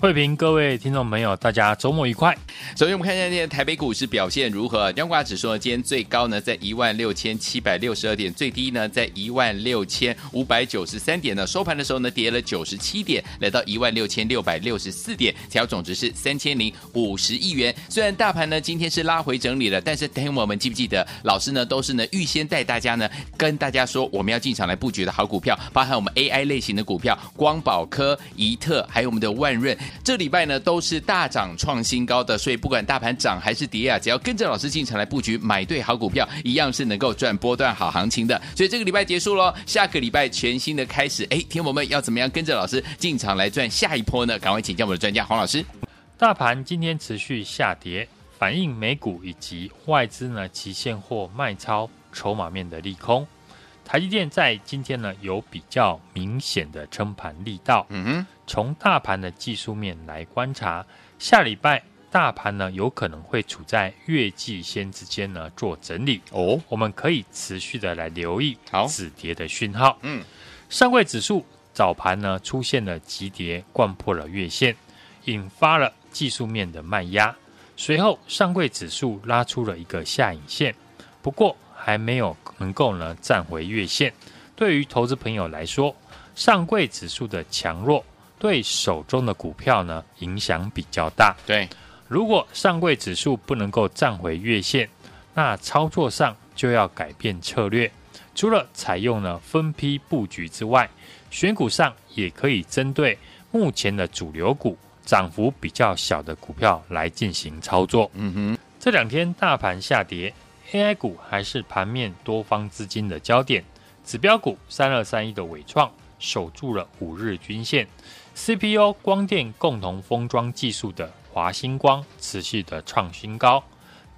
慧平，各位听众朋友，大家周末愉快。首先，我们看一下今天台北股市表现如何？央挂指数呢，今天最高呢在一万六千七百六十二点，最低呢在一万六千五百九十三点呢。收盘的时候呢，跌了九十七点，来到一万六千六百六十四点，成交总值是三千零五十亿元。虽然大盘呢今天是拉回整理了，但是听我们记不记得，老师呢都是呢预先带大家呢跟大家说我们要进场来布局的好股票，包含我们 AI 类型的股票，光宝科、宜特，还有我们的万润。这礼拜呢都是大涨创新高的，所以不管大盘涨还是跌啊，只要跟着老师进场来布局，买对好股票，一样是能够赚波段好行情的。所以这个礼拜结束喽，下个礼拜全新的开始，哎，听我们要怎么样跟着老师进场来赚下一波呢？赶快请教我们的专家黄老师。大盘今天持续下跌，反映美股以及外资呢期现货卖超筹码面的利空。台积电在今天呢有比较明显的撑盘力道。嗯哼，从大盘的技术面来观察，下礼拜大盘呢有可能会处在月季线之间呢做整理。哦，我们可以持续的来留意好止跌的讯号。嗯，上柜指数早盘呢出现了急跌，灌破了月线，引发了技术面的卖压。随后上柜指数拉出了一个下影线，不过，还没有能够呢站回月线，对于投资朋友来说，上柜指数的强弱对手中的股票呢影响比较大。对，如果上柜指数不能够站回月线，那操作上就要改变策略，除了采用呢分批布局之外，选股上也可以针对目前的主流股涨幅比较小的股票来进行操作。嗯哼，这两天大盘下跌。AI 股还是盘面多方资金的焦点，指标股三二三一的伟创守住了五日均线，CPU 光电共同封装技术的华星光持续的创新高。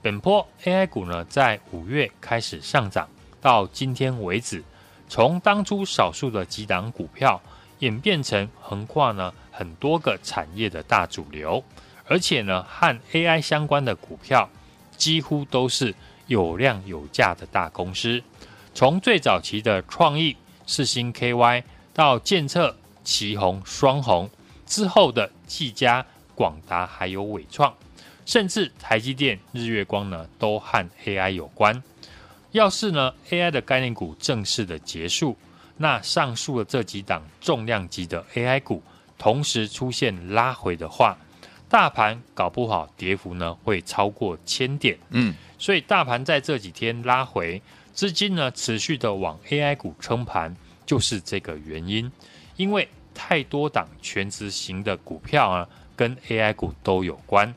本波 AI 股呢，在五月开始上涨，到今天为止，从当初少数的几档股票演变成横跨呢很多个产业的大主流，而且呢和 AI 相关的股票几乎都是。有量有价的大公司，从最早期的创意、世芯 KY 到建测、奇鋐、双红之后的技嘉、广达还有伟创，甚至台积电、日月光呢，都和 AI 有关。要是呢 AI 的概念股正式的结束，那上述的这几档重量级的 AI 股同时出现拉回的话，大盘搞不好跌幅呢会超过千点。嗯。所以大盘在这几天拉回，资金呢持续的往 AI 股撑盘，就是这个原因。因为太多档权值型的股票啊，跟 AI 股都有关。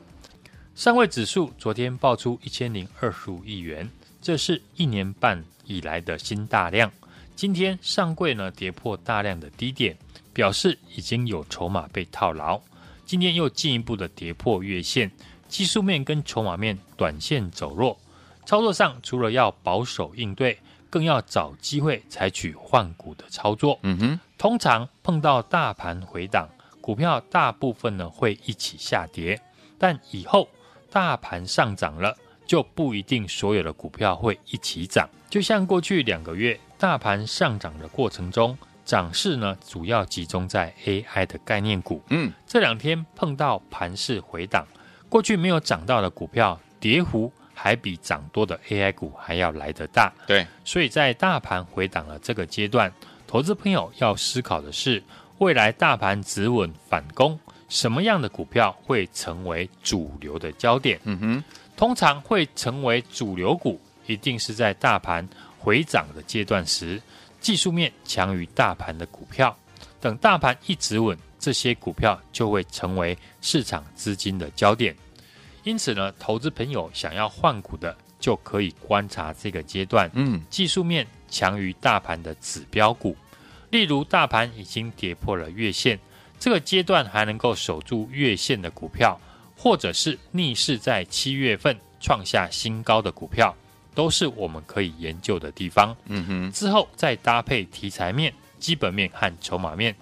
上柜指数昨天爆出一千零二十五亿元，这是一年半以来的新大量。今天上柜呢跌破大量的低点，表示已经有筹码被套牢。今天又进一步的跌破月线。技术面跟筹码面短线走弱，操作上除了要保守应对，更要找机会采取换股的操作。嗯哼，通常碰到大盘回档，股票大部分呢会一起下跌，但以后大盘上涨了，就不一定所有的股票会一起涨。就像过去两个月大盘上涨的过程中，涨势呢主要集中在 AI 的概念股。嗯，这两天碰到盘势回档。过去没有涨到的股票，跌幅还比涨多的 AI 股还要来得大。对，所以在大盘回档的这个阶段，投资朋友要思考的是，未来大盘止稳反攻，什么样的股票会成为主流的焦点？嗯哼，通常会成为主流股，一定是在大盘回涨的阶段时，技术面强于大盘的股票。等大盘一止稳。这些股票就会成为市场资金的焦点，因此呢，投资朋友想要换股的，就可以观察这个阶段，嗯，技术面强于大盘的指标股，例如大盘已经跌破了月线，这个阶段还能够守住月线的股票，或者是逆势在七月份创下新高的股票，都是我们可以研究的地方。嗯哼，之后再搭配题材面、基本面和筹码面，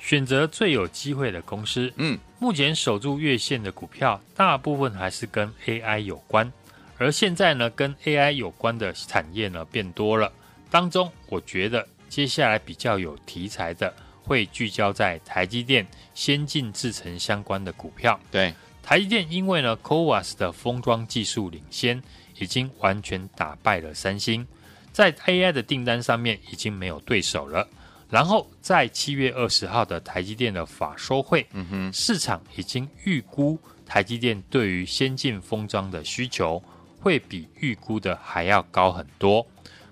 选择最有机会的公司。嗯，目前守住月线的股票，大部分还是跟 AI 有关。而现在呢，跟 AI 有关的产业呢变多了。当中，我觉得接下来比较有题材的，会聚焦在台积电先进制程相关的股票。对，台积电因为呢 CoWAS 的封装技术领先，已经完全打败了三星，在 AI 的订单上面已经没有对手了。然后在七月二十号的台积电的法说会，嗯哼，市场已经预估台积电对于先进封装的需求。会比预估的还要高很多。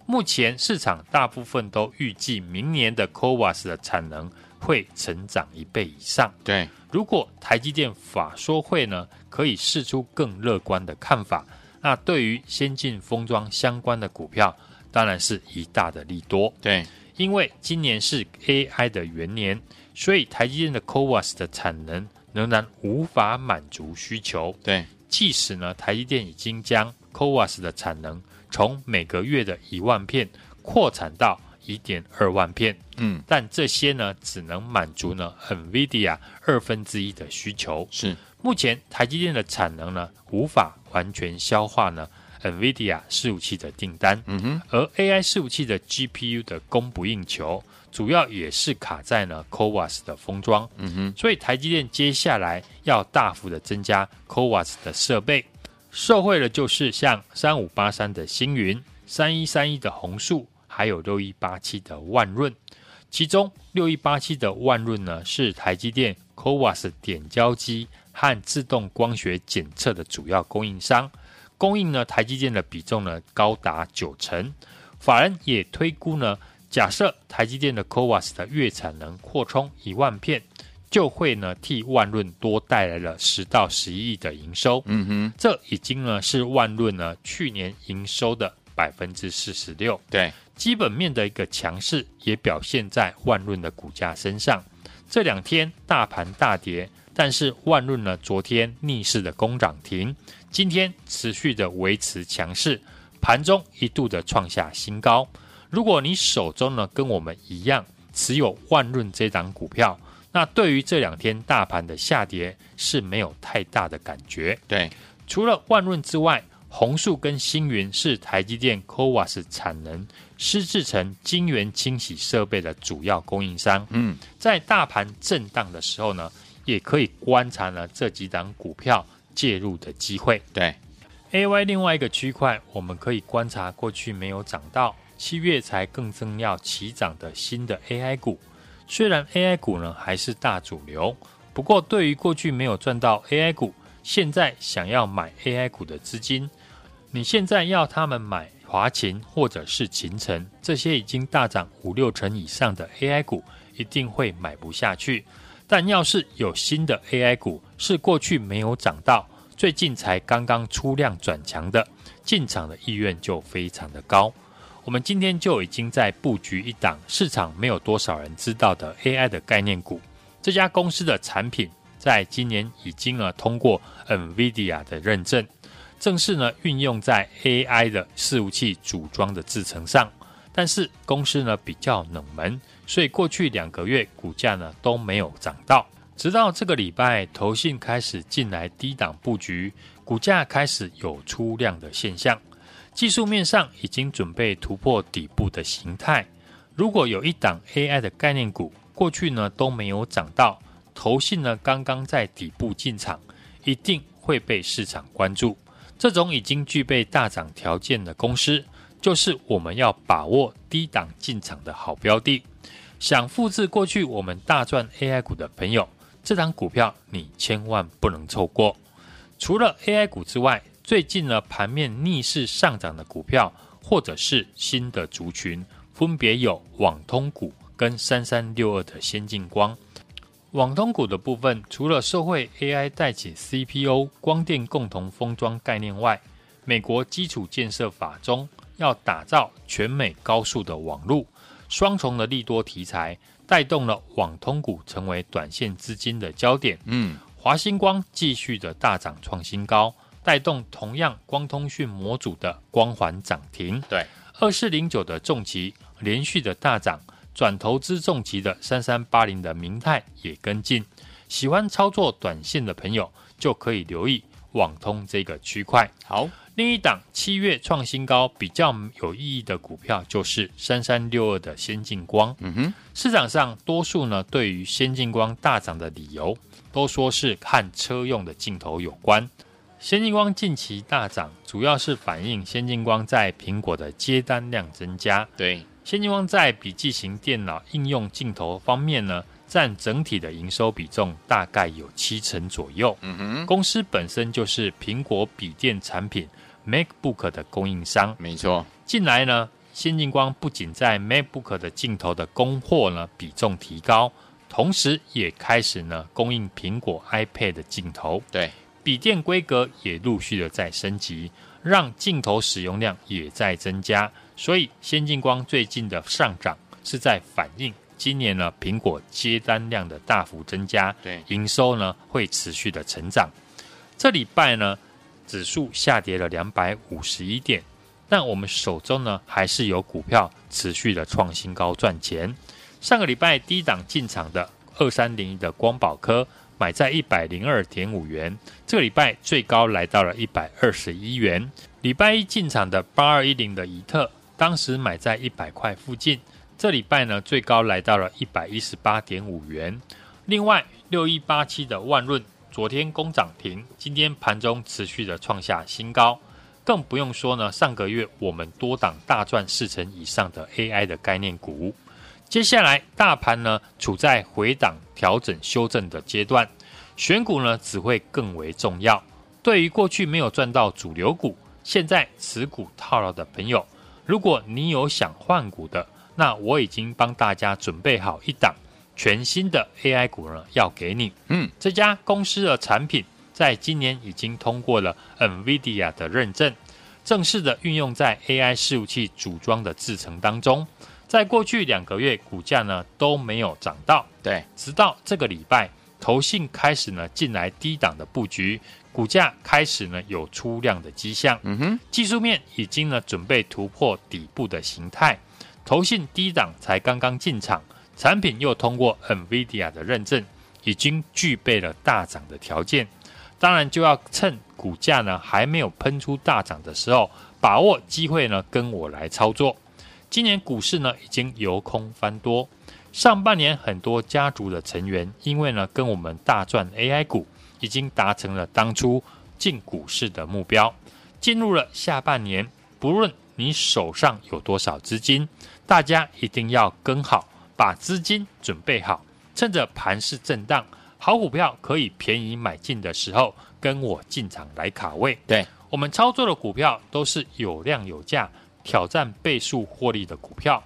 目前市场大部分都预计明年的 CoWAS 的产能会成长一倍以上。对，如果台积电法说会呢，可以试出更乐观的看法，那对于先进封装相关的股票，当然是一大的利多。对，因为今年是 AI 的元年，所以台积电的 CoWoS 的产能仍然无法满足需求。对，即使呢，台积电已经将 CoWoS 的产能从每个月的一万片扩产到一点二万片，嗯，但这些呢只能满足呢 NVIDIA 二分之一的需求。是目前台积电的产能呢无法完全消化呢 NVIDIA 伺服器的订单，嗯哼，而 AI 伺服器的 GPU 的供不应求，主要也是卡在呢 CoWoS 的封装，嗯哼，所以台积电接下来要大幅的增加 CoWoS 的设备。受惠的就是像三五八三的星云、三一三一的弘塑，还有六一八七的万润。其中六一八七的万润呢，是台积电 CoWoS 点胶机和自动光学检测的主要供应商，供应呢台积电的比重呢高达九成。法人也推估呢，假设台积电的 CoWAS 的月产能扩充一万片。就会呢替万润多带来了十到十一亿的营收，嗯哼，这已经呢是万润呢去年营收的百分之四十六。对，基本面的一个强势也表现在万润的股价身上。这两天大盘大跌，但是万润呢昨天逆势的攻涨停，今天持续的维持强势，盘中一度的创下新高。如果你手中呢跟我们一样持有万润这档股票。那对于这两天大盘的下跌是没有太大的感觉。对，除了万润之外，红树跟星云是台积电 CoWAS 产能湿制成晶圆清洗设备的主要供应商。嗯，在大盘震荡的时候呢，也可以观察呢这几档股票介入的机会。对，AY 另外一个区块，我们可以观察过去没有涨到，七月才更正要起涨的新的 AI 股。虽然 AI 股呢还是大主流，不过对于过去没有赚到 AI 股，现在想要买 AI 股的资金，你现在要他们买华勤或者是勤诚这些已经大涨五六成以上的 AI 股，一定会买不下去。但要是有新的 AI 股是过去没有涨到，最近才刚刚出量转强的，进场的意愿就非常的高。我们今天就已经在布局一档市场没有多少人知道的 AI 的概念股。这家公司的产品在今年已经呢通过 NVIDIA 的认证，正式呢运用在 AI 的伺服器组装的制程上。但是公司呢比较冷门，所以过去两个月股价呢都没有涨到。直到这个礼拜，投信开始进来低档布局，股价开始有出量的现象。技术面上已经准备突破底部的形态。如果有一档 AI 的概念股，过去呢都没有涨到，投信呢刚刚在底部进场，一定会被市场关注。这种已经具备大涨条件的公司，就是我们要把握低档进场的好标的。想复制过去我们大赚 AI 股的朋友，这档股票你千万不能错过。除了 AI 股之外，最近呢，盘面逆势上涨的股票，或者是新的族群，分别有网通股跟三三六二的先进光。网通股的部分，除了社会 AI 带起 CPO 光电共同封装概念外，美国基础建设法中要打造全美高速的网路，双重的利多题材带动了网通股成为短线资金的焦点。嗯，华星光继续的大涨创新高，带动同样光通讯模组的光环涨停。对，二四零九的重疾连续的大涨，转投资重疾的三三八零的明泰也跟进。喜欢操作短线的朋友就可以留意网通这个区块。好，另一档七月创新高比较有意义的股票就是三三六二的先进光。嗯哼，市场上多数呢对于先进光大涨的理由，都说是和车用的镜头有关。先进光近期大涨，主要是反映先进光在苹果的接单量增加。对，先进光在笔记型电脑应用镜头方面呢，占整体的营收比重大概有七成左右。嗯哼，公司本身就是苹果笔电产品 MacBook 的供应商。没错。近来呢，先进光不仅在 MacBook 的镜头的供货呢比重提高，同时也开始呢供应苹果 iPad 的镜头。对，笔电规格也陆续的在升级，让镜头使用量也在增加。所以，先进光最近的上涨是在反映。今年呢，苹果接单量的大幅增加，对，营收呢会持续的成长。这礼拜呢，指数下跌了两百五十一点，但我们手中呢还是有股票持续的创新高赚钱。上个礼拜低档进场的二三零一的光宝科，买在一百零二点五元，这个礼拜最高来到了一百二十一元。礼拜一进场的八二一零的怡特，当时买在一百块附近。这礼拜呢，最高来到了一百一十八点五元。另外，六一八七的万润昨天攻涨停，今天盘中持续的创下新高。更不用说呢，上个月我们多档大赚四成以上的 AI 的概念股。接下来，大盘呢处在回档调整修正的阶段，选股呢只会更为重要。对于过去没有赚到主流股，现在持股套牢的朋友，如果你有想换股的，那我已经帮大家准备好一档全新的 AI 股呢，要给你。嗯，这家公司的产品在今年已经通过了 NVIDIA 的认证，正式的运用在 AI 伺服器组装的制程当中。在过去两个月，股价呢都没有涨到。对，直到这个礼拜，投信开始呢进来低档的布局，股价开始呢有出量的迹象。嗯哼，技术面已经呢准备突破底部的形态。投信低档才刚刚进场，产品又通过 NVIDIA 的认证，已经具备了大涨的条件。当然就要趁股价呢还没有喷出大涨的时候，把握机会呢跟我来操作。今年股市呢已经由空翻多，上半年很多家族的成员因为呢跟我们大赚 AI 股，已经达成了当初进股市的目标。进入了下半年，不论你手上有多少资金，大家一定要跟好，把资金准备好，趁着盘势震荡，好股票可以便宜买进的时候，跟我进场来卡位。对，我们操作的股票都是有量有价，挑战倍数获利的股票。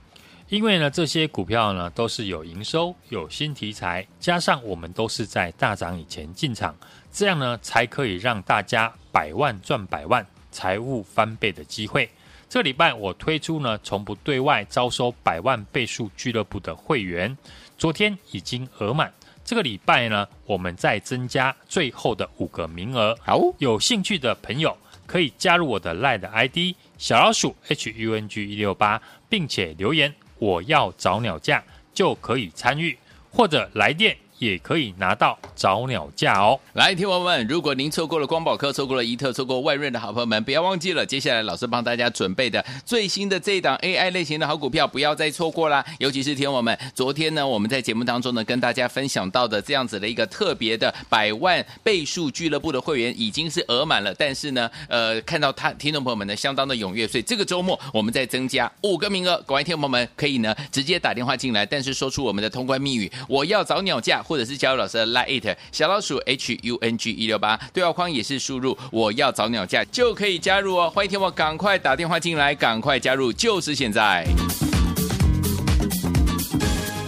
因为呢，这些股票呢都是有营收、有新题材，加上我们都是在大涨以前进场，这样呢才可以让大家百万赚百万，财务翻倍的机会。这礼拜我推出呢，从不对外招收百万倍数俱乐部的会员，昨天已经额满。这个礼拜呢，我们再增加最后的五个名额。好，有兴趣的朋友可以加入我的 LINE 的 ID 小老鼠 HUNG 一六八，并且留言我要找鸟架，就可以参与，或者来电。也可以拿到早鸟价哦！来，听友们，如果您错过了光宝科，错过了怡特，错过万润的好朋友们，不要忘记了，接下来老师帮大家准备的最新的这一档 AI 类型的好股票，不要再错过啦！尤其是听友们，昨天呢，我们在节目当中呢，跟大家分享到的这样子的一个特别的百万倍数俱乐部的会员已经是额满了，但是呢，呃，看到他听众朋友们呢相当的踊跃，所以这个周末我们再增加五个名额，各位听友们可以呢直接打电话进来，但是说出我们的通关密语，我要早鸟价。或者是加入老师的 Lite 小老鼠 H U N G 一六八对话框也是输入我要找鸟架就可以加入哦，欢迎听我赶快打电话进来，赶快加入，就是现在。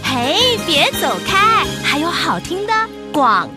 嘿，别走开，还有好听的广。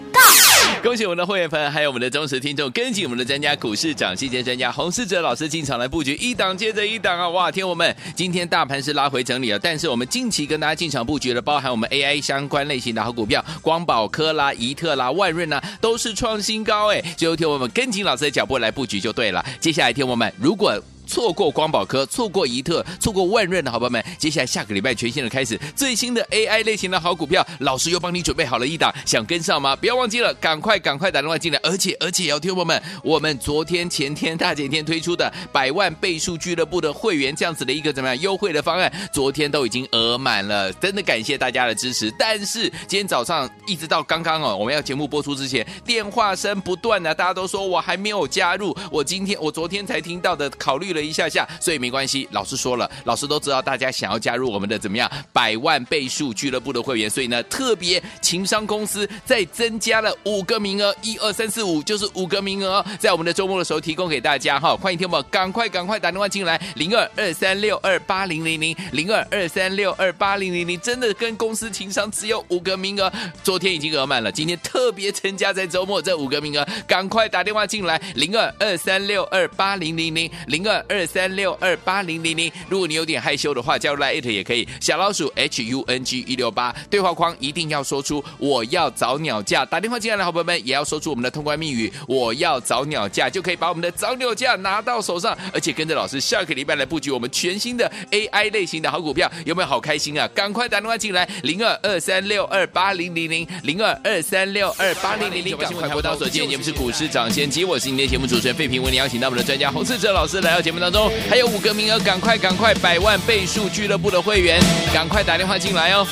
恭喜我们的会员朋友，还有我们的忠实听众，跟紧我们的专家股市涨跌线专家洪世哲老师进场来布局，一档接着一档啊！哇，天我们今天大盘是拉回整理了，但是我们近期跟大家进场布局的，包含我们 AI 相关类型的好股票，光宝科啦、怡特啦、万润啦，都是创新高哎！最后听我们跟紧老师的脚步来布局就对了。接下来天我们如果错过光宝科，错过宜特，错过万润的好朋友们，接下来下个礼拜全新的开始，最新的 AI 类型的好股票，老师又帮你准备好了一档，想跟上吗？不要忘记了，赶快赶快打电话进来，而且而且要听友们，我们昨天前天大前天推出的百万倍数俱乐部的会员这样子的一个怎么样优惠的方案，昨天都已经额满了，真的感谢大家的支持。但是今天早上一直到刚刚哦，我们要节目播出之前，电话声不断的，大家都说我还没有加入，我今天我昨天才听到的，考虑了。一下下，所以没关系。老师说了，老师都知道大家想要加入我们的怎么样百万倍数俱乐部的会员，所以呢，特别情商公司再增加了五个名额，一二三四五就是五个名额，在我们的周末的时候提供给大家哈。欢迎听友赶快赶快打电话进来，零二二三六二八零零零零二二三六二八零零零，真的跟公司情商只有五个名额，昨天已经额满了，今天特别增加在周末这五个名额，赶快打电话进来，零二二三六二八零零零零二。二三六二八零零零，如果你有点害羞的话，加入来 it 也可以。小老鼠 H U N G 一六八，对话框一定要说出我要早鸟架。打电话进来的好朋友们也要说出我们的通关密语，我要早鸟架，就可以把我们的早鸟架拿到手上，而且跟着老师下个礼拜来布局我们全新的 AI 类型的好股票，有没有好开心啊？赶快打电话进来，零二二三六二八零零零零二二三六二八零零零，赶快拨到手机。节目是股市涨先机，我是今天节目主持人费平，为你邀请到我们的专家洪士哲老师来到节节目当中，还有五个名额，赶快赶快，百万倍数俱乐部的会员，赶快打电话进来哦！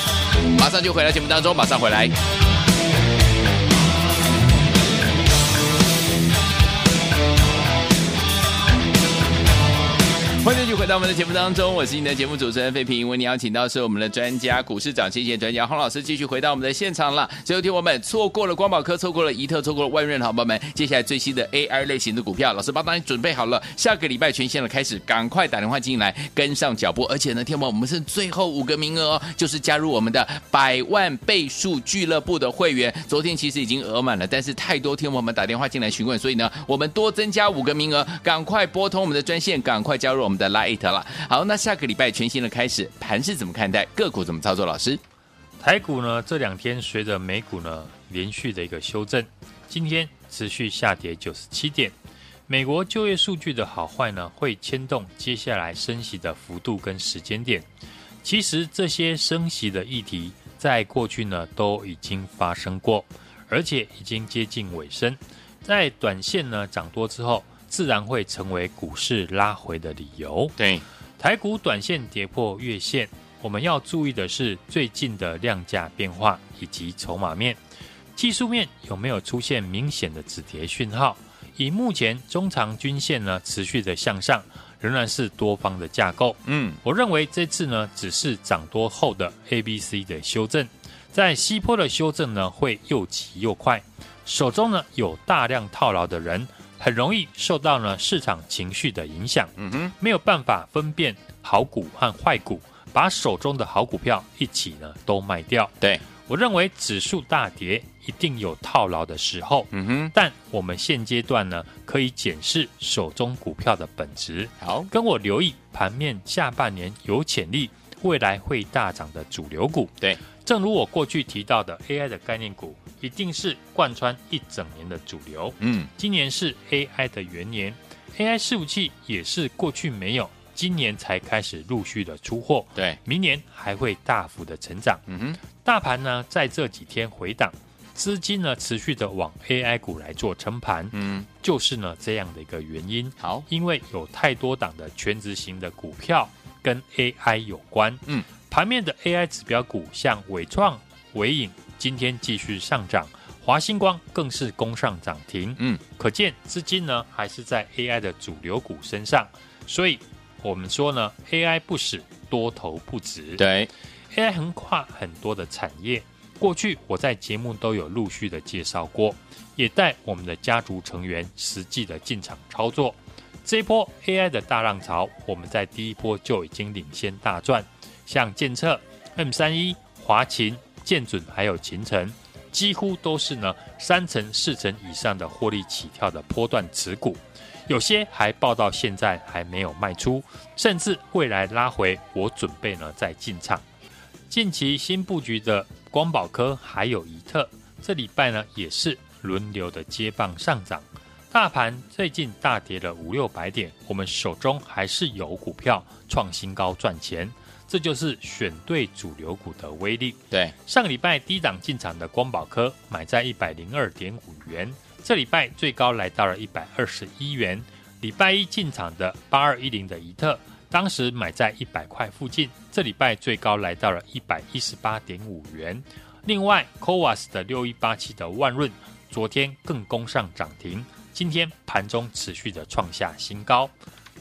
马上就回来节目当中，马上回来。欢迎续回到我们的节目当中，我是你的节目主持人费平。为你邀请到是我们的专家，股市涨跌线专家洪老师，继续回到我们的现场了。最后听我们错过了光宝科，错过了怡特，错过了万润，好朋友们，接下来最新的 AI 类型的股票，老师帮大家准备好了。下个礼拜全线的开始，赶快打电话进来跟上脚步。而且呢，听我们，我们是最后五个名额哦，就是加入我们的百万倍数俱乐部的会员。昨天其实已经额满了，但是太多听我们打电话进来询问，所以呢，我们多增加五个名额，赶快拨通我们的专线，赶快加入我们。的 Light 了，好，那下个礼拜全新的开始，盘是怎么看待？个股怎么操作？老师，台股呢这两天随着美股呢连续的一个修正，今天持续下跌九十七点。美国就业数据的好坏呢，会牵动接下来升息的幅度跟时间点。其实这些升息的议题，在过去呢都已经发生过，而且已经接近尾声。在短线呢涨多之后。自然会成为股市拉回的理由。对，台股短线跌破月线，我们要注意的是最近的量价变化以及筹码面。技术面有没有出现明显的止跌讯号？以目前中长均线呢持续的向上，仍然是多方的架构。嗯，我认为这次呢只是涨多后的 A、B、C 的修正，在西坡的修正呢会又急又快，手中呢有大量套牢的人。很容易受到呢市场情绪的影响，嗯哼，没有办法分辨好股和坏股，把手中的好股票一起呢都卖掉。对，我认为指数大跌一定有套牢的时候，嗯哼，但我们现阶段呢可以检视手中股票的本质，好，跟我留意盘面下半年有潜力、未来会大涨的主流股。对，正如我过去提到的 AI 的概念股。一定是贯穿一整年的主流。嗯，今年是 AI 的元年，AI 伺服器也是过去没有，今年才开始陆续的出货。对，明年还会大幅的成长。嗯哼，大盘呢在这几天回档，资金呢持续的往 AI 股来做撑盘。嗯，就是呢这样的一个原因。好，因为有太多档的全值型的股票跟 AI 有关。嗯，盘面的 AI 指标股像伟创、纬颖。今天继续上涨，华星光更是攻上涨停。嗯，可见资金呢还是在 AI 的主流股身上，所以我们说呢，AI 不死，多头不止。对，AI 横跨很多的产业，过去我在节目都有陆续的介绍过，也带我们的家族成员实际的进场操作。这一波 AI 的大浪潮，我们在第一波就已经领先大赚，像建策、M 三一、华勤。建准还有勤诚，几乎都是呢三成四成以上的获利起跳的波段持股，有些还报到现在还没有卖出，甚至未来拉回，我准备呢再进场。近期新布局的光宝科还有宜特，这礼拜呢也是轮流的接棒上涨。大盘最近大跌了五六百点，我们手中还是有股票创新高赚钱。这就是选对主流股的威力。对，上个礼拜低档进场的光宝科买在一百零二点五元，这礼拜最高来到了一百二十一元。礼拜一进场的八二一零的怡特，当时买在一百块附近，这礼拜最高来到了一百一十八点五元。另外，CoWAS 的六一八七的万润，昨天更攻上涨停，今天盘中持续的创下新高。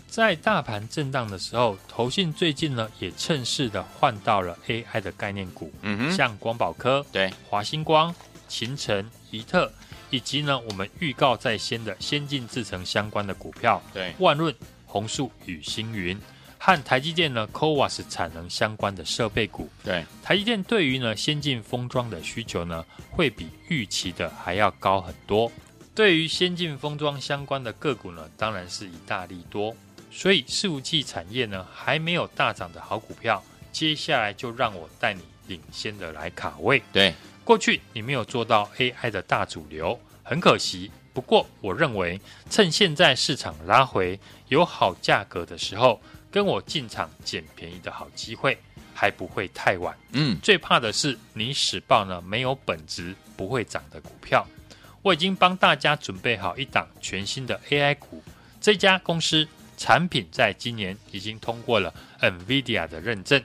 在大盘震荡的时候，投信最近呢也趁势的换到了 AI 的概念股，嗯哼，像光宝科、对。华星光、勤诚、宜特，以及呢我们预告在先的先进制程相关的股票，对。万润、红树与星云，和台积电呢 CoWAS 产能相关的设备股，对。台积电对于呢先进封装的需求呢会比预期的还要高很多，对于先进封装相关的个股呢当然是一大利多。所以，伺服器产业呢还没有大涨的好股票，接下来就让我带你领先的来卡位。对，过去你没有做到 AI 的大主流，很可惜。不过，我认为趁现在市场拉回有好价格的时候，跟我进场捡便宜的好机会，还不会太晚。嗯，最怕的是你使报呢没有本质、不会涨的股票。我已经帮大家准备好一档全新的 AI 股，这家公司。产品在今年已经通过了 NVIDIA 的认证，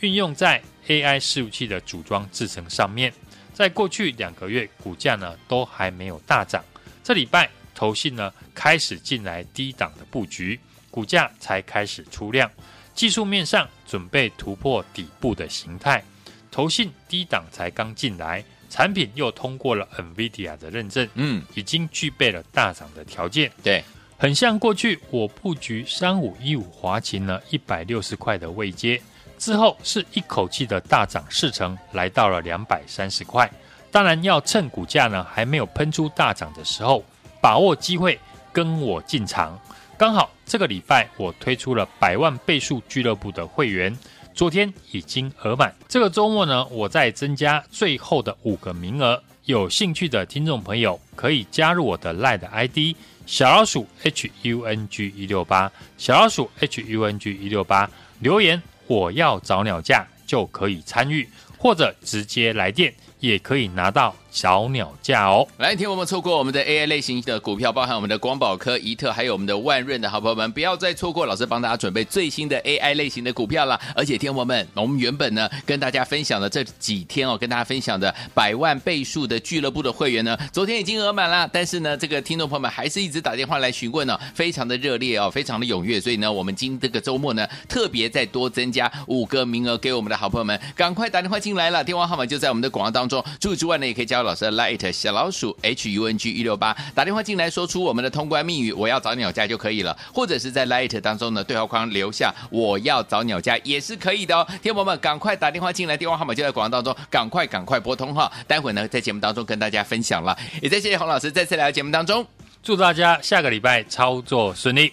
运用在 AI 伺服器的组装制成上面。在过去两个月，股价呢都还没有大涨。这礼拜投信呢开始进来低档的布局，股价才开始出量。技术面上准备突破底部的形态，投信低档才刚进来，产品又通过了 NVIDIA 的认证，嗯，已经具备了大涨的条件。对。很像过去我布局三五一五华勤呢，一百六十块的位阶之后，是一口气的大涨四成，来到了两百三十块。当然要趁股价呢还没有喷出大涨的时候，把握机会跟我进场。刚好这个礼拜我推出了百万倍数俱乐部的会员，昨天已经额满。这个周末呢，我再增加最后的五个名额，有兴趣的听众朋友可以加入我的 LINE ID。小老鼠 H U N G 一六八，小老鼠 H U N G 一六八，留言我要找鸟架就可以参与，或者直接来电也可以拿到。小鸟价哦，来听我们错过我们的 AI 类型的股票，包含我们的光宝科、宜特，还有我们的万润的好朋友们，不要再错过老师帮大家准备最新的 AI 类型的股票了。而且听我们，我们原本呢跟大家分享的这几天哦，跟大家分享的百万倍数的俱乐部的会员呢，昨天已经额满了，但是呢，这个听众朋友们还是一直打电话来询问呢、非常的热烈哦，非常的踊跃，所以呢，我们今这个周末呢，特别再多增加五个名额给我们的好朋友们，赶快打电话进来了，电话号码就在我们的广告当中。除此之外呢，也可以加入老师的 Light 小老鼠 H U N G 一六八打电话进来，说出我们的通关密语，我要找鸟价就可以了，或者是在 Light 当中呢对话框留下我要找鸟价也是可以的哦。天宝们赶快打电话进来，电话号码就在广告当中，赶快赶快拨通哈。待会呢在节目当中跟大家分享了，也再谢谢洪老师再次来到节目当中，祝大家下个礼拜操作顺利。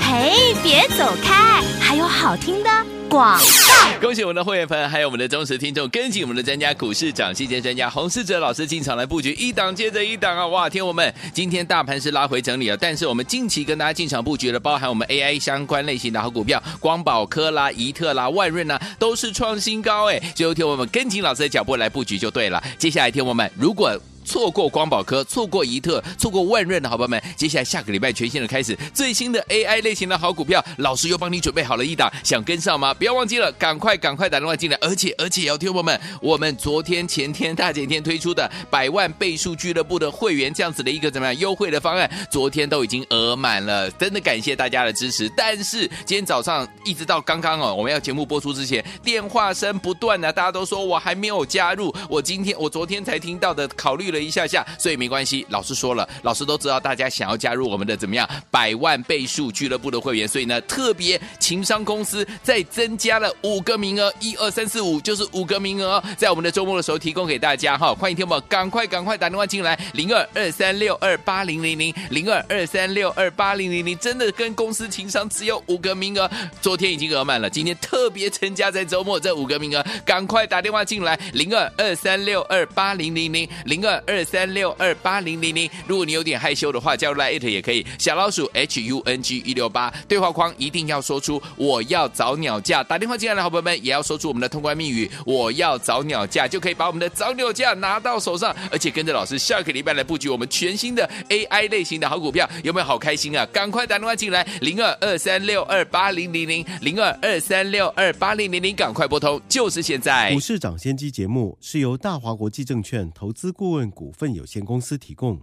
嘿，别走开，还有好听的。广告，恭喜我们的会员朋友，还有我们的忠实听众，跟紧我们的专家股市涨息间专家洪世哲老师进场来布局，一档接着一档啊！哇，天我们今天大盘是拉回整理了，但是我们近期跟大家进场布局的，包含我们 AI 相关类型的好股票，光宝科啦、宜特啦、万润啦，都是创新高哎！最后天我们跟紧老师的脚步来布局就对了。接下来天我们如果错过光宝科，错过宜特，错过万润的好朋友们，接下来下个礼拜全新的开始，最新的 AI 类型的好股票，老师又帮你准备好了一档，想跟上吗？不要忘记了，赶快赶快打电话进来，而且而且要听朋友们，我们昨天前天大前天推出的百万倍数俱乐部的会员这样子的一个怎么样优惠的方案，昨天都已经额满了，真的感谢大家的支持。但是今天早上一直到刚刚哦，我们要节目播出之前，电话声不断的，大家都说我还没有加入，我今天我昨天才听到的，考虑了。一下下，所以没关系。老师说了，老师都知道大家想要加入我们的怎么样百万倍数俱乐部的会员，所以呢，特别情商公司再增加了五个名额，一二三四五就是五个名额，在我们的周末的时候提供给大家哈，欢迎听友赶快赶快打电话进来，零二二三六二八零零零零二二三六二八零零零，真的跟公司情商只有五个名额，昨天已经额满了，今天特别增加在周末这五个名额，赶快打电话进来，零二二三六二八零零零零二二三六二八零零零，如果你有点害羞的话，加入来 it 也可以，小老鼠 H U N G 一六八，对话框一定要说出我要找鸟架，打电话进来的好朋友们也要说出我们的通关密语，我要找鸟架，就可以把我们的找鸟架拿到手上，而且跟着老师下个礼拜来布局我们全新的 AI 类型的好股票，有没有好开心啊？赶快打电话进来，零二二三六二八零零零。零二二三六二八零零零，赶快拨通，就是现在。股市涨先机节目是由大华国际证券投资顾问股份有限公司提供，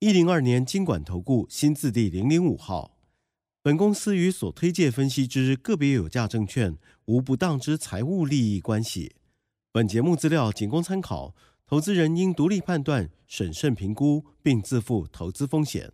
一零二年经管投顾新字第零零五号。本公司与所推介分析之个别有价证券无不当之财务利益关系。本节目资料仅供参考，投资人应独立判断、审慎评估，并自负投资风险。